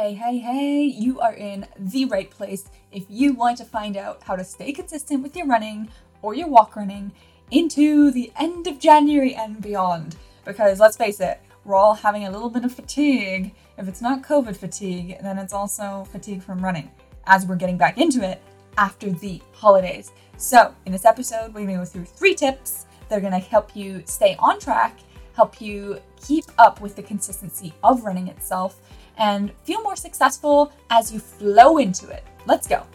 Hey, hey, hey, you are in the right place if you want to find out how to stay consistent with your running or your walk running into the end of January and beyond. Because let's face it, we're all having a little bit of fatigue. If it's not COVID fatigue, then it's also fatigue from running as we're getting back into it after the holidays. So, in this episode, we're to go through three tips that are to help you stay on track, help you keep up with the consistency of running itself, and feel more successful as you flow into it. Let's go.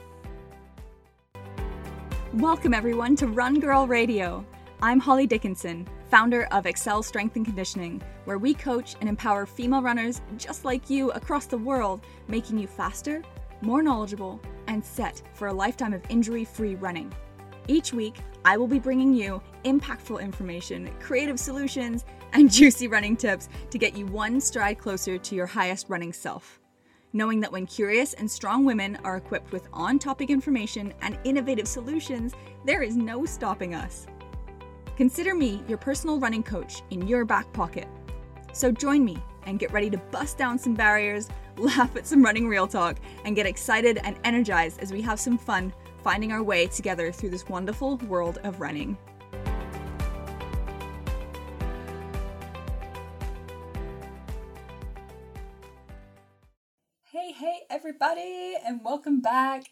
Welcome, everyone, to Run Girl Radio. I'm Holly Dickinson, founder of Accel Strength and Conditioning, where we coach and empower female runners just like you across the world, making you faster, more knowledgeable, and set for a lifetime of injury free running. Each week, I will be bringing you impactful information, creative solutions, and juicy running tips to get you one stride closer to your highest running self. Knowing that when curious and strong women are equipped with on topic information and innovative solutions, there is no stopping us. Consider me your personal running coach in your back pocket. So join me and get ready to bust down some barriers, laugh at some running real talk, and get excited and energized as we have some fun finding our way together through this wonderful world of running. Everybody, and welcome back.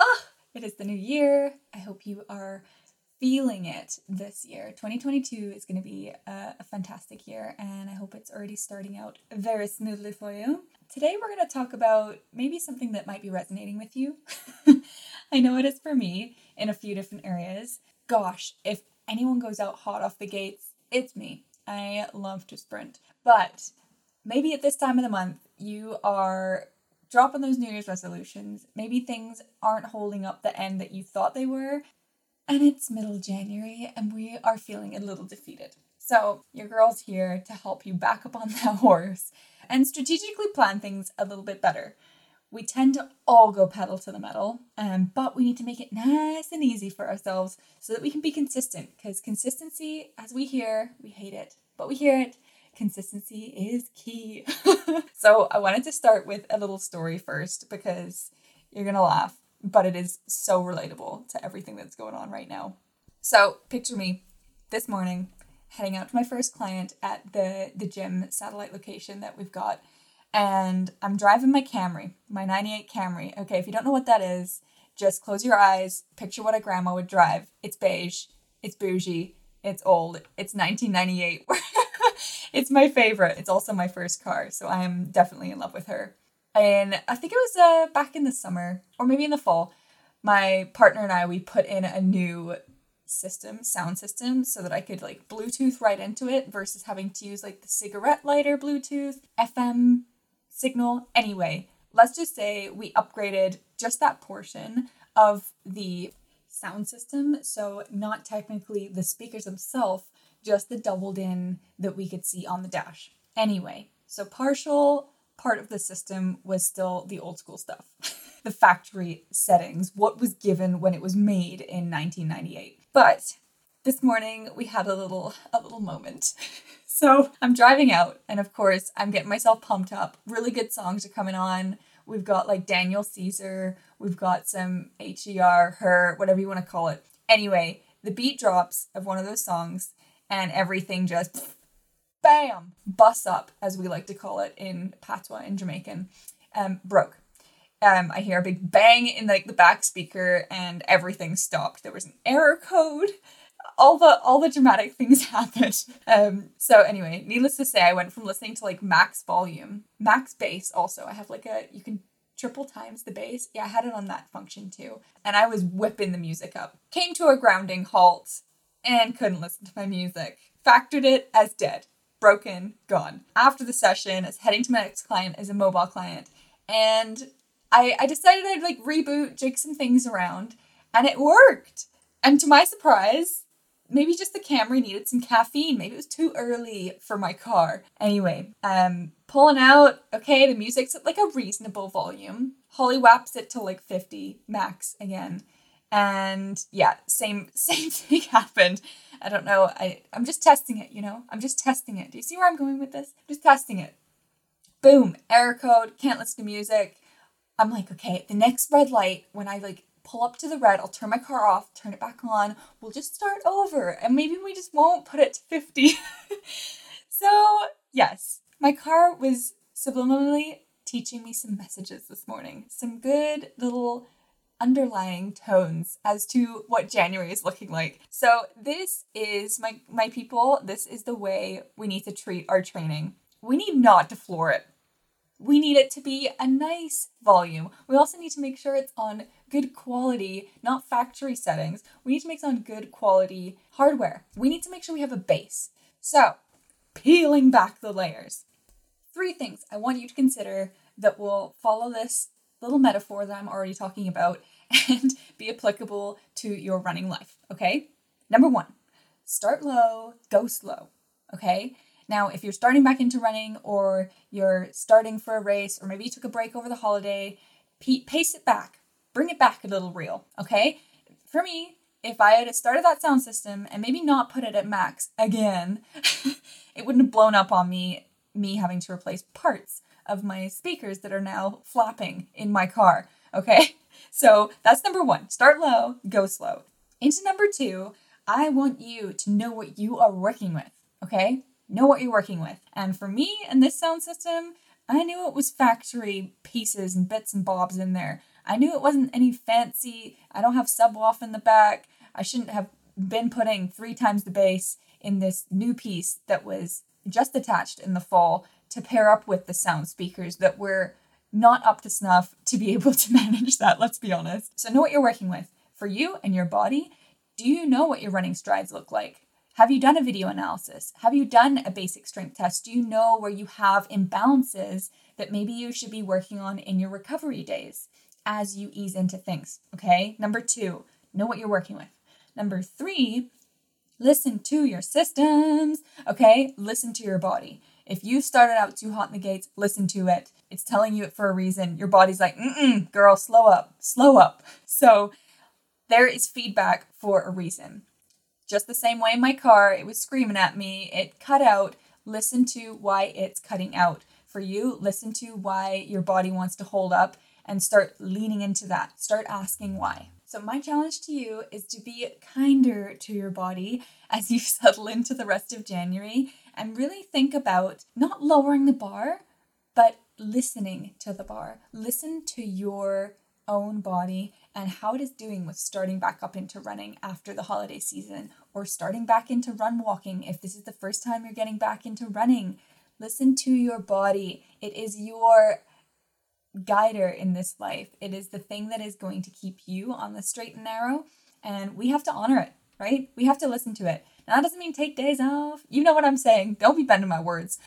Ah, it is the new year. I hope you are feeling it this year. 2022 is going to be a, a, fantastic year, and I hope it's already starting out very smoothly for you. Today, we're going to talk about maybe something that might be resonating with you. I know it is for me in a few different areas. Gosh, if anyone goes out hot off the gates, it's me. I love to sprint. But maybe at this time of the month, you are dropping those New Year's resolutions. Maybe things aren't holding up the end that you thought they were. And it's middle January and we are feeling a little defeated. So, your girl's here to help you back up on that horse and strategically plan things a little bit better. We tend to all go pedal to the metal, um, but we need to make it nice and easy for ourselves so that we can be consistent. Because consistency, as we hear, we hate it, but we hear it consistency is key. so I wanted to start with a little story first because you're going to laugh, but it is so relatable to everything that's going on right now. So picture me this morning heading out to my first client at the, the gym satellite location that we've got. And I'm driving my Camry, my 98 Camry. Okay, if you don't know what that is, just close your eyes, picture what a grandma would drive. It's beige, it's bougie, it's old, it's 1998. it's my favorite. It's also my first car, so I am definitely in love with her. And I think it was uh, back in the summer or maybe in the fall. My partner and I we put in a new system, sound system, so that I could like Bluetooth right into it versus having to use like the cigarette lighter Bluetooth, FM signal. Anyway, let's just say we upgraded just that portion of the sound system. So, not technically the speakers themselves, just the doubled in that we could see on the dash. Anyway, so partial part of the system was still the old school stuff. the factory settings, what was given when it was made in 1998. But this morning we had a little a little moment. so, I'm driving out and of course, I'm getting myself pumped up. Really good songs are coming on. We've got like Daniel Caesar, we've got some HER, her, whatever you want to call it. Anyway, the beat drops of one of those songs and everything just bam busts up as we like to call it in patois in jamaican um broke. Um i hear a big bang in like the back speaker and everything stopped. There was an error code. All the all the dramatic things happened. Um so anyway needless to say i went from listening to like max volume max bass also. I have like a you can triple times the bass. Yeah i had it on that function too. And i was whipping the music up. Came to a grounding halt and couldn't listen to my music. Factored it as dead. broken, gone. After the session, I was heading to my next client as a mobile client, and I, I decided I'd like reboot, jig some things around, and it worked. And to my surprise, maybe just the Camry needed some caffeine. Maybe it was too early for my car. Anyway, um, pulling out. Okay, the music's at like a reasonable volume. Holly whaps it to like 50 max again. And yeah, same same thing happened. I don't know. I I'm just testing it, you know? I'm just testing it. Do you see where I'm going with this? just testing it. Boom, error code, can't listen to music. I'm like, okay, the next red light, when I like pull up to the red, I'll turn my car off, turn it back on, we'll just start over, and maybe we just won't put it to 50. so, yes, my car was subliminally teaching me some messages this morning, some good little underlying tones as to what January is looking like. So this is my my people, this is the way we need to treat our training. We need not to floor it. We need it to be a nice volume. We also need to make sure it's on good quality, not factory settings. We need to make it on good quality hardware. We need to make sure we have a base. So, peeling back the layers. Three things I want you to consider that will follow this little metaphor that I'm already talking about and be applicable to your running life. Okay? Number one, start low, go slow. Okay? Now, if you're starting back into running or you're starting for a race or maybe you took a break over the holiday, pace it back, bring it back a little real. Okay? For me, if I had started that sound system and maybe not put it at max again, it wouldn't have blown up on me, me having to replace parts of my speakers that are now flopping in my car. Okay, so that's number one start low, go slow. Into number two, I want you to know what you are working with. Okay, know what you're working with. And for me and this sound system, I knew it was factory pieces and bits and bobs in there. I knew it wasn't any fancy, I don't have subwoof in the back. I shouldn't have been putting three times the bass in this new piece that was just attached in the fall to pair up with the sound speakers that were not up to snuff to be able to manage that, let's be honest. So, know what you're working with. For you and your body, do you know what your running strides look like? Have you done a video analysis? Have you done a basic strength test? Do you know where you have imbalances that maybe you should be working on in your recovery days as you ease into things? Okay. Number two, know what you're working with. Number three, listen to your systems. Okay. Listen to your body. If you started out too hot in the gates, listen to it. It's telling you it for a reason. Your body's like, mm girl, slow up, slow up. So there is feedback for a reason. Just the same way in my car, it was screaming at me, it cut out. Listen to why it's cutting out. For you, listen to why your body wants to hold up and start leaning into that. Start asking why. So, my challenge to you is to be kinder to your body as you settle into the rest of January and really think about not lowering the bar, but listening to the bar. Listen to your own body and how it is doing with starting back up into running after the holiday season or starting back into run walking if this is the first time you're getting back into running. Listen to your body. It is your guider in this life. It is the thing that is going to keep you on the straight and narrow, and we have to honor it, right? We have to listen to it. Now, that doesn't mean take days off. You know what I'm saying. Don't be bending my words.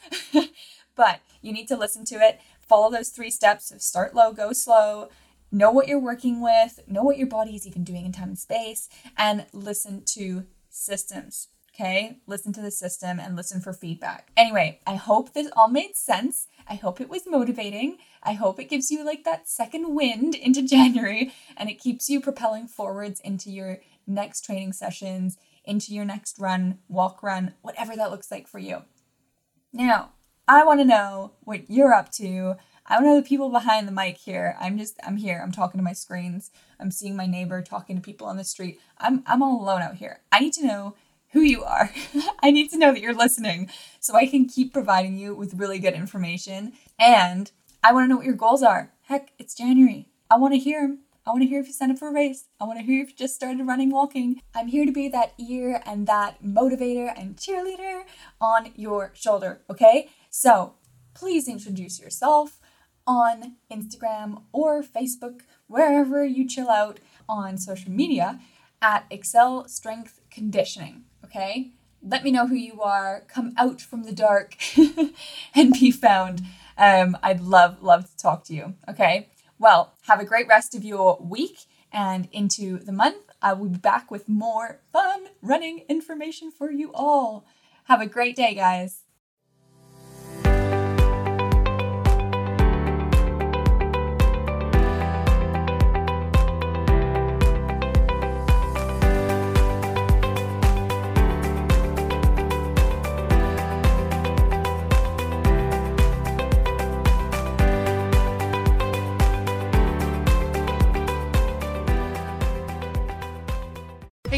but you need to listen to it. Follow those three steps of start low, go slow, know what you're working with, know what your body is even doing in time and space, and listen to systems. Okay, listen to the system and listen for feedback. Anyway, I hope this all made sense. I hope it was motivating. I hope it gives you like that second wind into January and it keeps you propelling forwards into your next training sessions, into your next run, walk run, whatever that looks like for you. Now, I want to know what you're up to. I don't know the people behind the mic here. I'm just I'm here. I'm talking to my screens. I'm seeing my neighbor talking to people on the street. I'm I'm all alone out here. I need to know who you are. I need to know that you're listening so I can keep providing you with really good information. And I want to know what your goals are. Heck, it's January. I want to hear them. I want to hear if you signed up for a race. I want to hear if you just started running, walking. I'm here to be that ear and that motivator and cheerleader on your shoulder, okay? So please introduce yourself on Instagram or Facebook, wherever you chill out on social media at Accel Strength Conditioning okay? let me know who you are. Come out from the dark and be found. Um, I'd love, love to talk to you. Okay. Well, have a great rest of your week and into the month. I will be back with more fun running information for you all. Have a great day, guys.